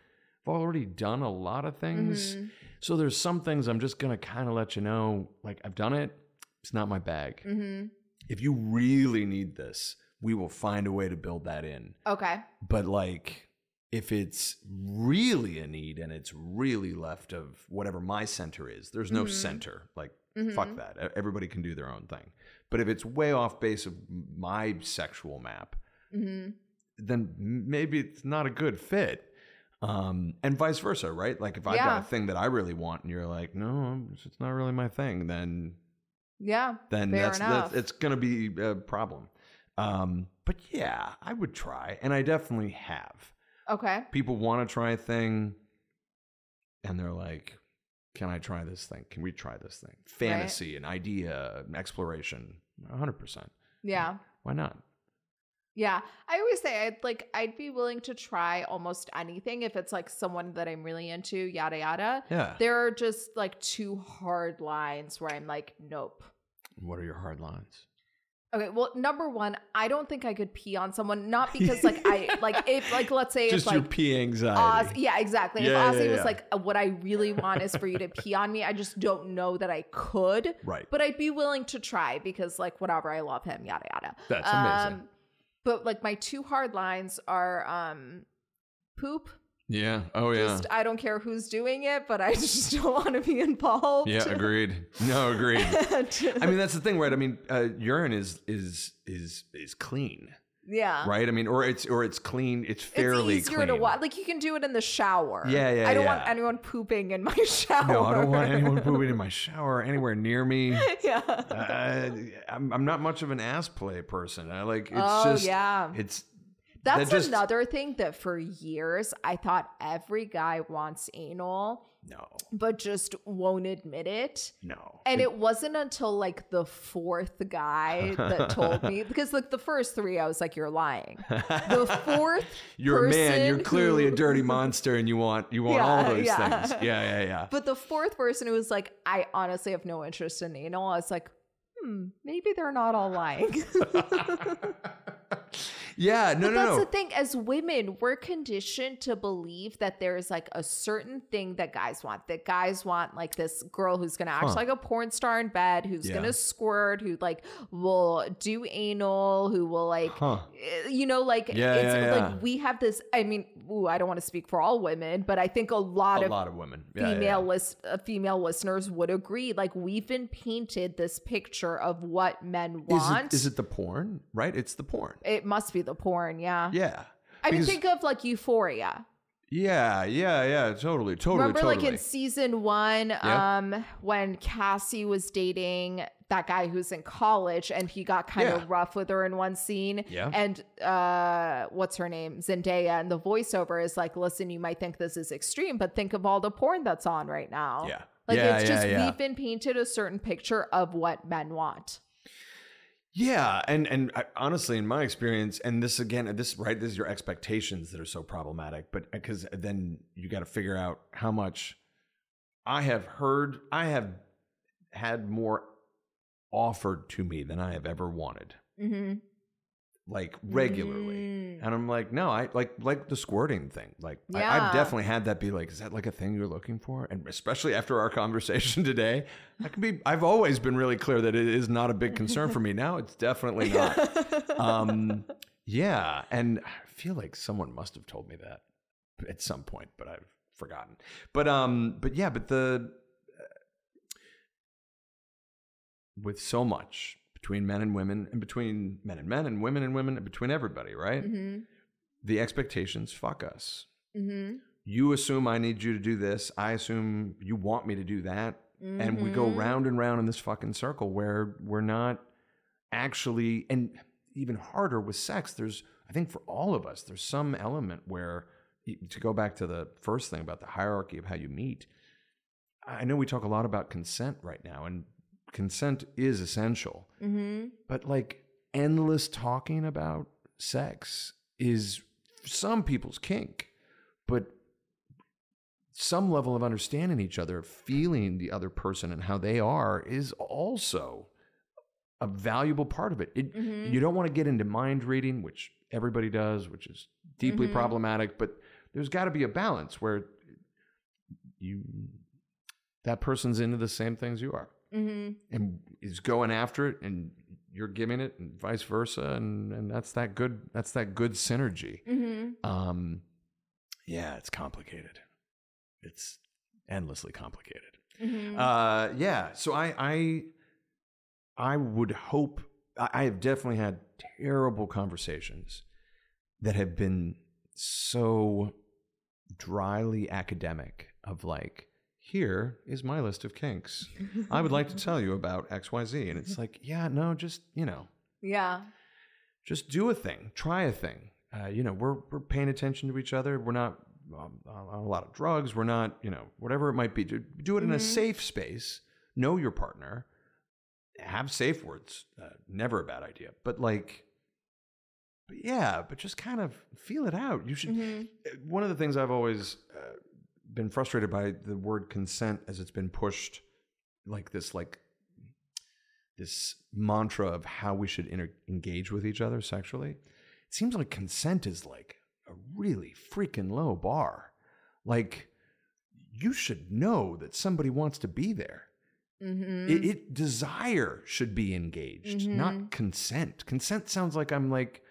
I've already done a lot of things. Mhm. So there's some things I'm just gonna kind of let you know. Like I've done it. It's not my bag. hmm If you really need this, we will find a way to build that in. Okay. But like, if it's really a need and it's really left of whatever my center is, there's no Mhm. center. Like, Mhm. fuck that. Everybody can do their own thing. But if it's way off base of my sexual map, Mhm. then maybe it's not a good fit. Um, and vice versa, right? Like if I've got a thing that I really want and you're like, no, it's not really my thing, then Yeah. then that's, enough. that's it's gonna be a problem. Um, but yeah, I would try, and I definitely have. Okay. People want to try a thing, and they're like, "Can I try this thing? Can we try this thing?" Fantasy, an idea, an exploration, hundred percent. Yeah. Why not? Yeah. I always say I'd like I'd be willing to try almost anything if it's like someone that I'm really into, yada yada. Yeah. There are just like two hard lines where I'm like, nope. What are your hard lines? Okay, well, number one, I don't think I could pee on someone, not because like I like if like let's say Just if your like pee anxiety. Oz, yeah, exactly. Yeah, if yeah, Ozzy was like, uh, what I really want is for you to pee on me, I just don't know that I could, right. but I'd be willing to try because like whatever, I love him, yada yada. That's amazing. But like my two hard lines are um poop. yeah. Oh yeah. Just I don't care who's doing it, but I just don't want to be involved. yeah. Agreed. No. Agreed. I mean, that's the thing, right? I mean, uh, urine is is is is clean, yeah. right? I mean, or it's or it's clean. It's fairly it's easier clean. to watch. Like you can do it in the shower. Yeah, yeah, I don't yeah. want anyone pooping in my shower. No, I don't want anyone pooping in my shower anywhere near me. yeah. Uh, I'm, I'm not much of an ass play person. I like it's oh just yeah. it's That's that just- another thing that for years I thought every guy wants anal, no, but just won't admit it. no. And it wasn't until like the fourth guy that told me because like the first three I was like, You're lying. The fourth you're a man. You're clearly who- a dirty monster, and you want you want all those yeah. things. Yeah, yeah, yeah. But the fourth person who was like, I honestly have no interest in anal, I was like, hmm, maybe they're not all lying. Yeah, no, but no, that's no. the thing. As women, we're conditioned to believe that there's like a certain thing that guys want. That guys want like this girl who's gonna act Huh. like a porn star in bed, who's Yeah. gonna squirt, who like will do anal, who will like Huh. eh, you know, like Yeah, it's yeah, like we have this. I mean, ooh, I don't want to speak for all women, but I think a lot A of lot of women. Female list uh, female listeners would agree. Like we've been painted this picture of what men Is want. it, is it the porn? Right? It's the porn. it must be the porn, yeah. Yeah. I mean, think of like Euphoria. Yeah, yeah, yeah. Totally, totally, Remember, totally. like in season one, Yeah. um, when Cassie was dating that guy who's in college, and he got kind Yeah. of rough with her in one scene. Yeah. And uh, what's her name? Zendaya, and the voiceover is like, "Listen, you might think this is extreme, but think of all the porn that's on right now." yeah. Like yeah, it's yeah, just yeah. we've been painted a certain picture of what men want. Yeah, and and I, honestly, in my experience, and this again, this right, this is your expectations that are so problematic. But because then you got to figure out how much I have heard, I have had more offered to me than I have ever wanted, Mm-hmm. Like regularly. Mm. And I'm like, no, I like like the squirting thing. Like I, Yeah. I've definitely had that be like, is that like a thing you're looking for? And especially after our conversation today, I can be. I've always been really clear that it is not a big concern for me. Now it's definitely not. um, yeah, and I feel like someone must have told me that at some point, but I've forgotten. But um, but yeah, but the uh, with so much between men and women, and between men and men, and women and women, and between everybody, right? mm-hmm. The expectations fuck us. Mm-hmm. You assume I need you to do this. I assume you want me to do that. And we go Mhm. round and round in this fucking circle where we're not actually, and even harder with sex, there's, I think for all of us, there's some element where, to go back to the first thing about the hierarchy of how you meet, I know we talk a lot about consent right now, and consent is essential. Mm-hmm. But like endless talking about sex is some people's kink, but some level of understanding each other, feeling the other person and how they are is also a valuable part of it. it Mhm. You don't want to get into mind reading, which everybody does, which is deeply Mhm. problematic, but there's got to be a balance where you that person's into the same things you are Mm-hmm. and is going after it and you're giving it and vice versa and and that's that good that's that good synergy Mm-hmm. um yeah, it's complicated. It's endlessly complicated. Mhm. Uh, yeah. So I, I, I would hope. I, I have definitely had terrible conversations that have been so dryly academic. Of like, here is my list of kinks. I would like to tell you about X, Y, Z, and it's like, yeah, no, just you know, yeah. just do a thing, try a thing. Uh, you know, we're we're paying attention to each other. We're not um, on a lot of drugs. We're not, you know, whatever it might be. Do, do it in a Mhm. safe space. Know your partner. Have safe words. Uh, never a bad idea. But like, but yeah, but just kind of feel it out. You should. Mhm. One of the things I've always uh, been frustrated by the word consent as it's been pushed, like this, like this mantra of how we should inter- engage with each other sexually. It seems like consent is like a really freaking low bar. Like you should know that somebody wants to be there. Mhm. It, it desire should be engaged, Mhm. not consent. Consent sounds like I'm like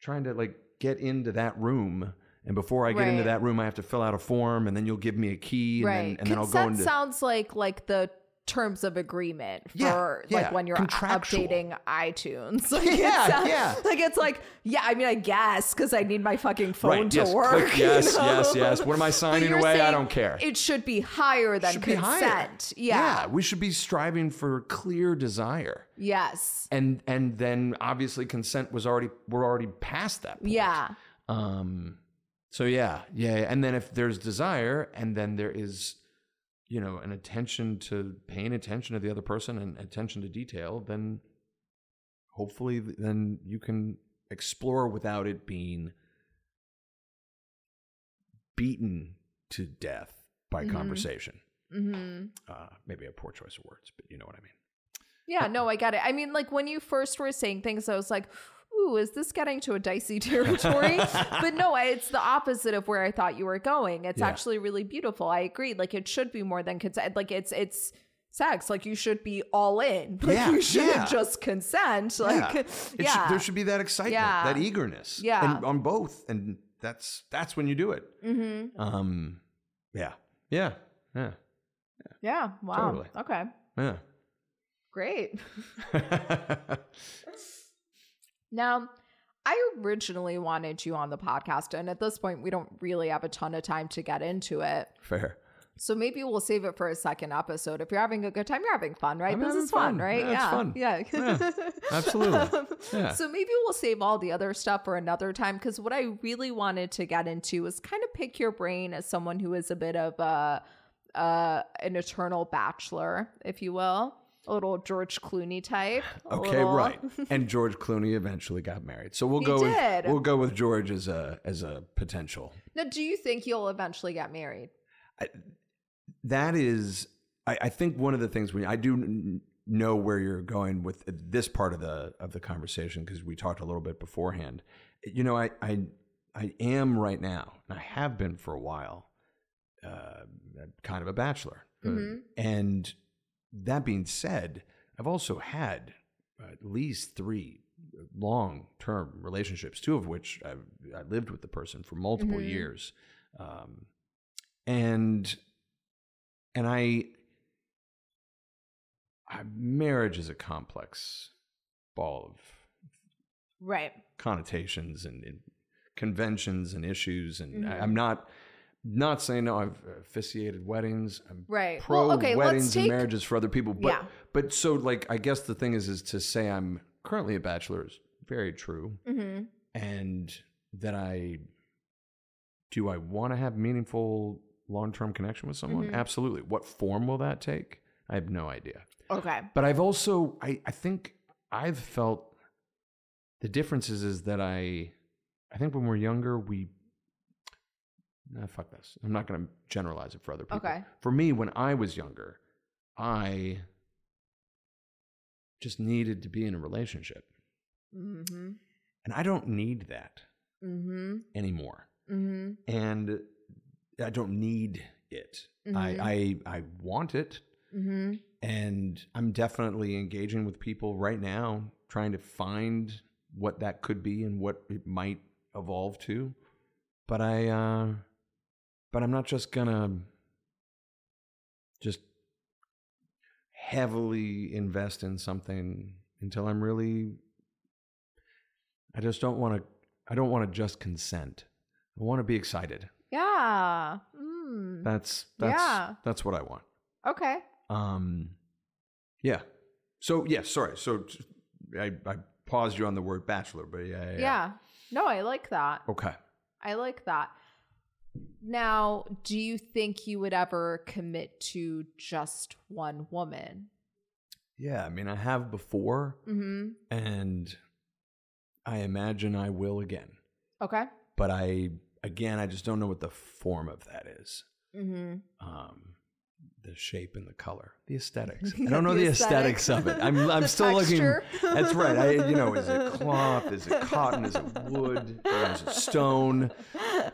trying to like get into that room. And before I get into that room, I have to fill out a form, and then you'll give me a key, and right. then and then I'll go into sounds like like the terms of agreement for Yeah, yeah, like when you're updating iTunes. Like it Yeah, sounds- yeah. Like it's like yeah, I mean I guess because I need my fucking phone right. to yes, work. click yes, know? yes, yes. What am I signing away? I don't care. It should be higher than should consent. Yeah. we should be striving for clear desire. Yes. And and then obviously consent was already we're already past that point. Yeah. Um so yeah, yeah, and then if there's desire and then there is you know an attention to paying attention to the other person and attention to detail, then hopefully then you can explore without it being beaten to death by Mhm. conversation. hmm Uh, maybe a poor choice of words, but you know what I mean. Yeah, no, I get it. I mean, like when you first were saying things, I was like, ooh, is this getting to a dicey territory? but no, it's the opposite of where I thought you were going. It's Yeah. actually really beautiful. I agree. Like it should be more than consent. Like it's it's sex. Like you should be all in. Like Yeah, you shouldn't yeah. just consent. Like yeah. yeah. Should- there should be that excitement, that eagerness, Yeah. and on both, and that's that's when you do it. Mm-hmm. Um, yeah, yeah, yeah, Yeah. Wow. Totally. Okay. yeah. Great. Now, I originally wanted you on the podcast, and at this point, we don't really have a ton of time to get into it. Fair. So maybe we'll save it for a second episode. If you're having a good time, you're having fun, right? I'm this is fun, fun. right? Yeah, it's fun. Yeah. Yeah, absolutely. Yeah. So maybe we'll save all the other stuff for another time because what I really wanted to get into was kind of pick your brain as someone who is a bit of a uh, an eternal bachelor, if you will, a little George Clooney type. Okay, little- right. And George Clooney eventually got married, so we'll He go. did. With, we'll go with George as a as a potential. Now, do you think you'll eventually get married? that is I, I think one of the things we I do n- know where you're going with this part of the of the conversation because we talked a little bit beforehand. You know, I I I am right now, and I have been for a while, uh, kind of a bachelor. Mhm. and that being said, I've also had at least three long term relationships, two of which I've, I lived with the person for multiple Mhm. years. Um, and and I, I marriage is a complex ball of Right. connotations and, and conventions and issues and I, Mhm. I'm not not saying no I've officiated weddings I'm Right. pro well, okay, weddings let's and marriages for other people but Yeah. but so like I guess the thing is is to say I'm currently a bachelor is very true hmm and that I do I want to have meaningful long-term connection with someone Mhm. absolutely what form will that take I have no idea Okay. but I've also I, I think I've felt the difference is, is that I I think when we're younger we nah, fuck this. I'm not gonna generalize it for other people. Okay. For me, when I was younger, I just needed to be in a relationship. Mm-hmm. And I don't need that Mm-hmm. anymore. Mm-hmm. And I don't need it. I, I I want it. Mm-hmm. and I'm definitely engaging with people right now, trying to find what that could be and what it might evolve to. But I, uh, but I'm not just gonna just heavily invest in something until I'm really I just don't want to I don't want to just consent. I want to be excited. Yeah. Mm. That's that's Yeah. that's what I want. Okay. Um yeah. So yeah, sorry. So I I paused you on the word bachelor, but yeah, yeah. Yeah. yeah. No, I like that. Okay. I like that. Now, do you think you would ever commit to just one woman? Yeah, I mean I have before Mm-hmm. and I imagine I will again. Okay. But I again I just don't know what the form of that is. Mm-hmm. Um the shape and the color, the aesthetics. I don't know the, The aesthetics. of it. I'm I'm still texture. looking. That's right. I you know is it cloth? Is it cotton? Is it wood? Or is it stone?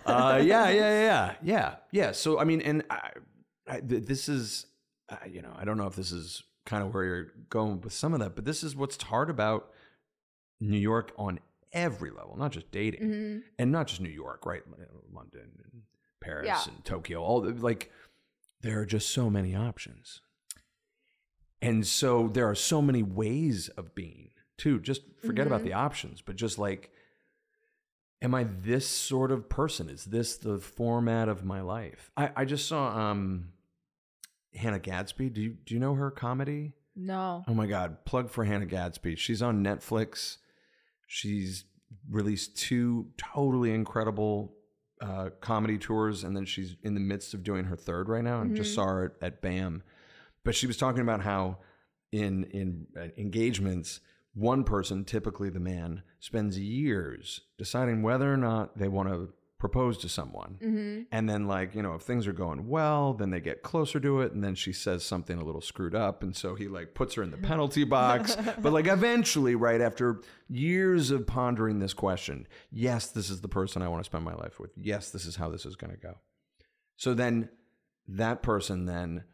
Uh, yeah, yeah, yeah, yeah, yeah. So I mean, and I, I, this is, uh, you know, I don't know if this is kind of where you're going with some of that, but this is what's hard about New York on every level, not just dating, Mm-hmm. and not just New York, right? London and Paris Yeah. and Tokyo, all the, like there are just so many options, and so there are so many ways of being too. Just forget about Mhm. the options, but just like am I this sort of person? Is this the format of my life? I, I just saw um Hannah Gadsby. Do you do you know her comedy? No. Oh my god, plug for Hannah Gadsby. She's on Netflix. She's released two totally incredible uh, comedy tours, and then she's in the midst of doing her third right now. And just Mhm. saw her at, at BAM. But she was talking about how in in uh, engagements, one person, typically the man, spends years deciding whether or not they want to propose to someone. Mm-hmm. And then, like, you know, if things are going well, then they get closer to it. And then she says something a little screwed up. And so he, like, puts her in the penalty box. but, like, eventually, right after years of pondering this question, yes, this is the person I want to spend my life with. Yes, this is how this is going to go. So then that person then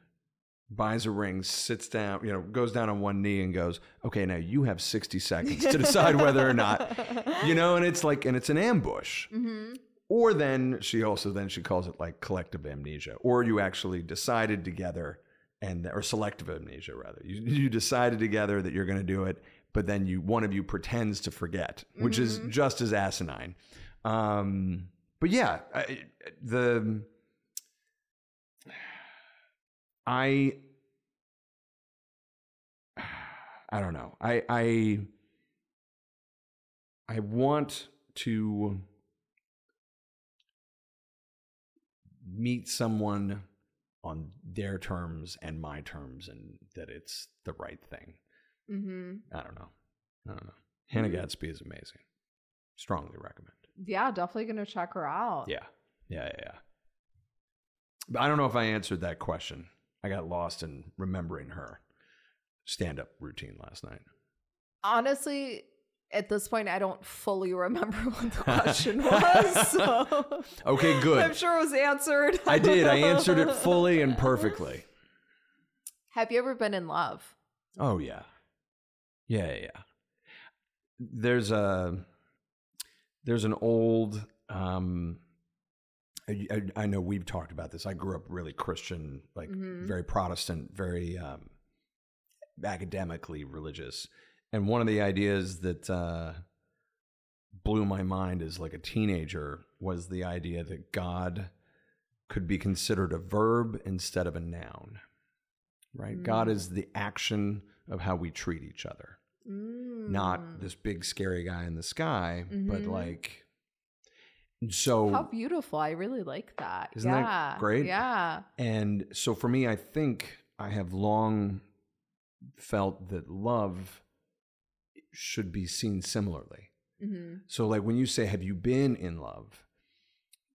buys a ring, sits down, you know, goes down on one knee and goes, okay, now you have 60 seconds to decide whether or not, you know, and it's like, and it's an ambush Mm-hmm. Or then she also then she calls it like collective amnesia. Or you actually decided together and or selective amnesia rather. You, you decided together that you're going to do it but then you one of you pretends to forget which is Mhm. just as asinine. Um but yeah I, the i i don't know. I i i want to meet someone on their terms and my terms and that it's the right thing. Mm-hmm. I don't know. I don't know. Hannah Mhm. Gadsby is amazing. Strongly recommend. Yeah, definitely gonna check her out. Yeah. Yeah, yeah, yeah. But I don't know if I answered that question. I got lost in remembering her stand up routine last night. Honestly, at this point, I don't fully remember what the question was. So Okay, good. I'm sure it was answered. I did. I answered it fully and perfectly. Have you ever been in love? Oh yeah. Yeah, yeah. There's a there's an old um I, I, I know we've talked about this. I grew up really Christian, like Mhm. very Protestant, very um academically religious. And one of the ideas that uh blew my mind as like a teenager was the idea that God could be considered a verb instead of a noun. Right? God Mm. is the action of how we treat each other. Not Mm. this big scary guy in the sky, but Mhm. like so How beautiful. I really like that. Isn't that great? Yeah. And so for me, I think I have long felt that love should be seen similarly. hmm So, like when you say, Have you been in love?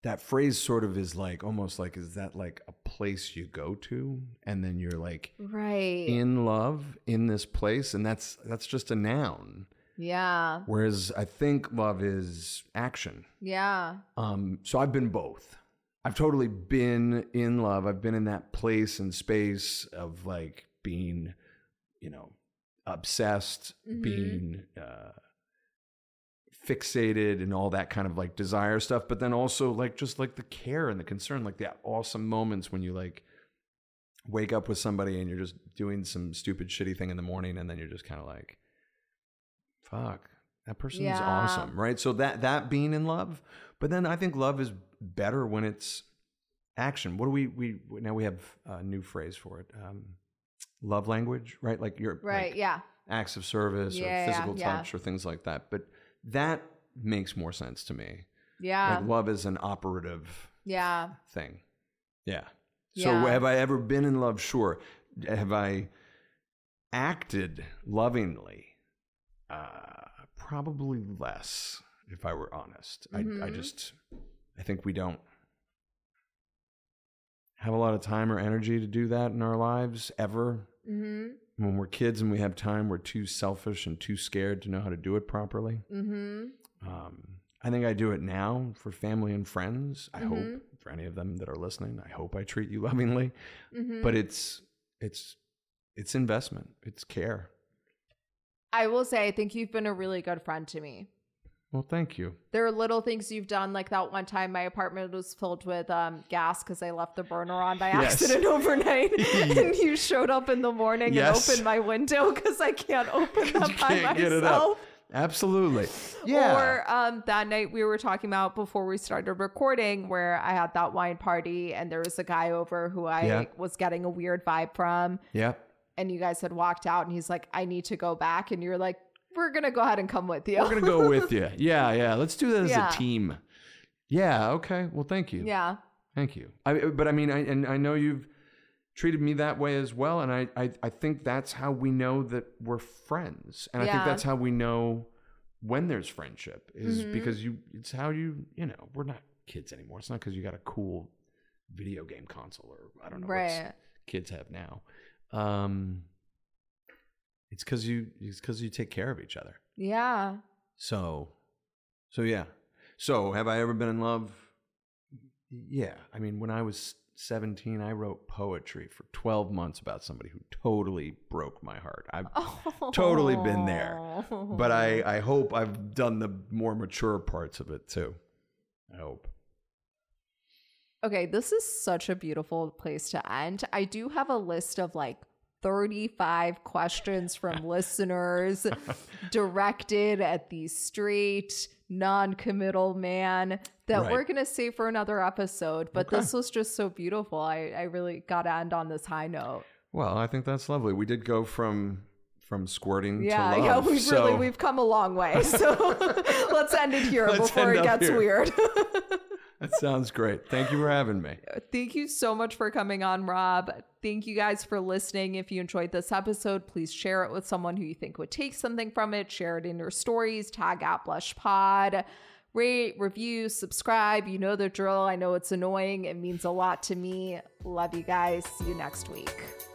That phrase sort of is like almost like, is that like a place you go to? And then you're like Right. in love in this place. And that's that's just a noun. yeah. Whereas I think love is action. Yeah. Um, so I've been both. I've totally been in love. I've been in that place and space of like being, you know, obsessed, Mhm. being uh, fixated and all that kind of like desire stuff, but then also like just like the care and the concern, like the awesome moments when you like wake up with somebody and you're just doing some stupid shitty thing in the morning and then you're just kind of like fuck that person's Yeah. awesome right so that that being in love but then i think love is better when it's action what do we we now we have a new phrase for it um love language right like your Right. like, yeah. acts of service Yeah, or physical yeah. touch or things like that but that makes more sense to me Yeah. like love is an operative yeah. thing. Yeah. So Yeah. have I ever been in love? Sure. Have I acted lovingly? Uh, probably less, if I were honest. I, I Mhm. just, I think we don't have a lot of time or energy to do that in our lives ever. Mm-hmm. When we're kids and we have time, we're too selfish and too scared to know how to do it properly. Mm-hmm. Um, I think I do it now for family and friends. I Mhm. hope for any of them that are listening, I hope I treat you lovingly. Mm-hmm. But it's it's it's investment. It's care. I will say, I think you've been a really good friend to me. Well, thank you. There are little things you've done, like that one time my apartment was filled with um, gas because I left the burner on by Yes. accident overnight, and you showed up in the morning Yes. and opened my window because I can't open them You by can't get it up. myself. Absolutely. Yeah. Or um, that night we were talking about before we started recording, where I had that wine party and there was a guy over who I Yeah. was getting a weird vibe from, yeah. and you guys had walked out, and he's like, "I need to go back," and you're like, "We're gonna go ahead and come with you." We're gonna go with you. Yeah, yeah. Let's do that as Yeah. a team. Yeah. Okay. Well, thank you. yeah, Thank you. I, but I mean, I, and I know you've treated me that way as well, and I, I, I think that's how we know that we're friends, and I think Yeah. that's how we know when there's friendship is Mhm. because you. It's how you, you know, we're not kids anymore. It's not because you got a cool video game console or I don't know what right. kids have now. Um, it's because you, it's because you take care of each other. Yeah. So, so yeah. So, have I ever been in love? Yeah. I mean, when I was 17, I wrote poetry for 12 months about somebody who totally broke my heart. I've, Totally been there. but I, I hope I've done the more mature parts of it too. I hope. Okay, this is such a beautiful place to end. I do have a list of like 35 questions from listeners directed at the straight, non committal man that Right. we're going to save for another episode. But Okay. this was just so beautiful. I, I really got to end on this high note. Well, I think that's lovely. We did go from from squirting Yeah, to yeah, we've so really we've come a long way. So let's end it here Let's before it gets here. weird. That sounds great. Thank you for having me. Thank you so much for coming on, Rob. Thank you guys for listening. If you enjoyed this episode, please share it with someone who you think would take something from it. Share it in your stories, tag at Blush Pod. Rate, review, subscribe. You know the drill. I know it's annoying. It means a lot to me. Love you guys. See you next week.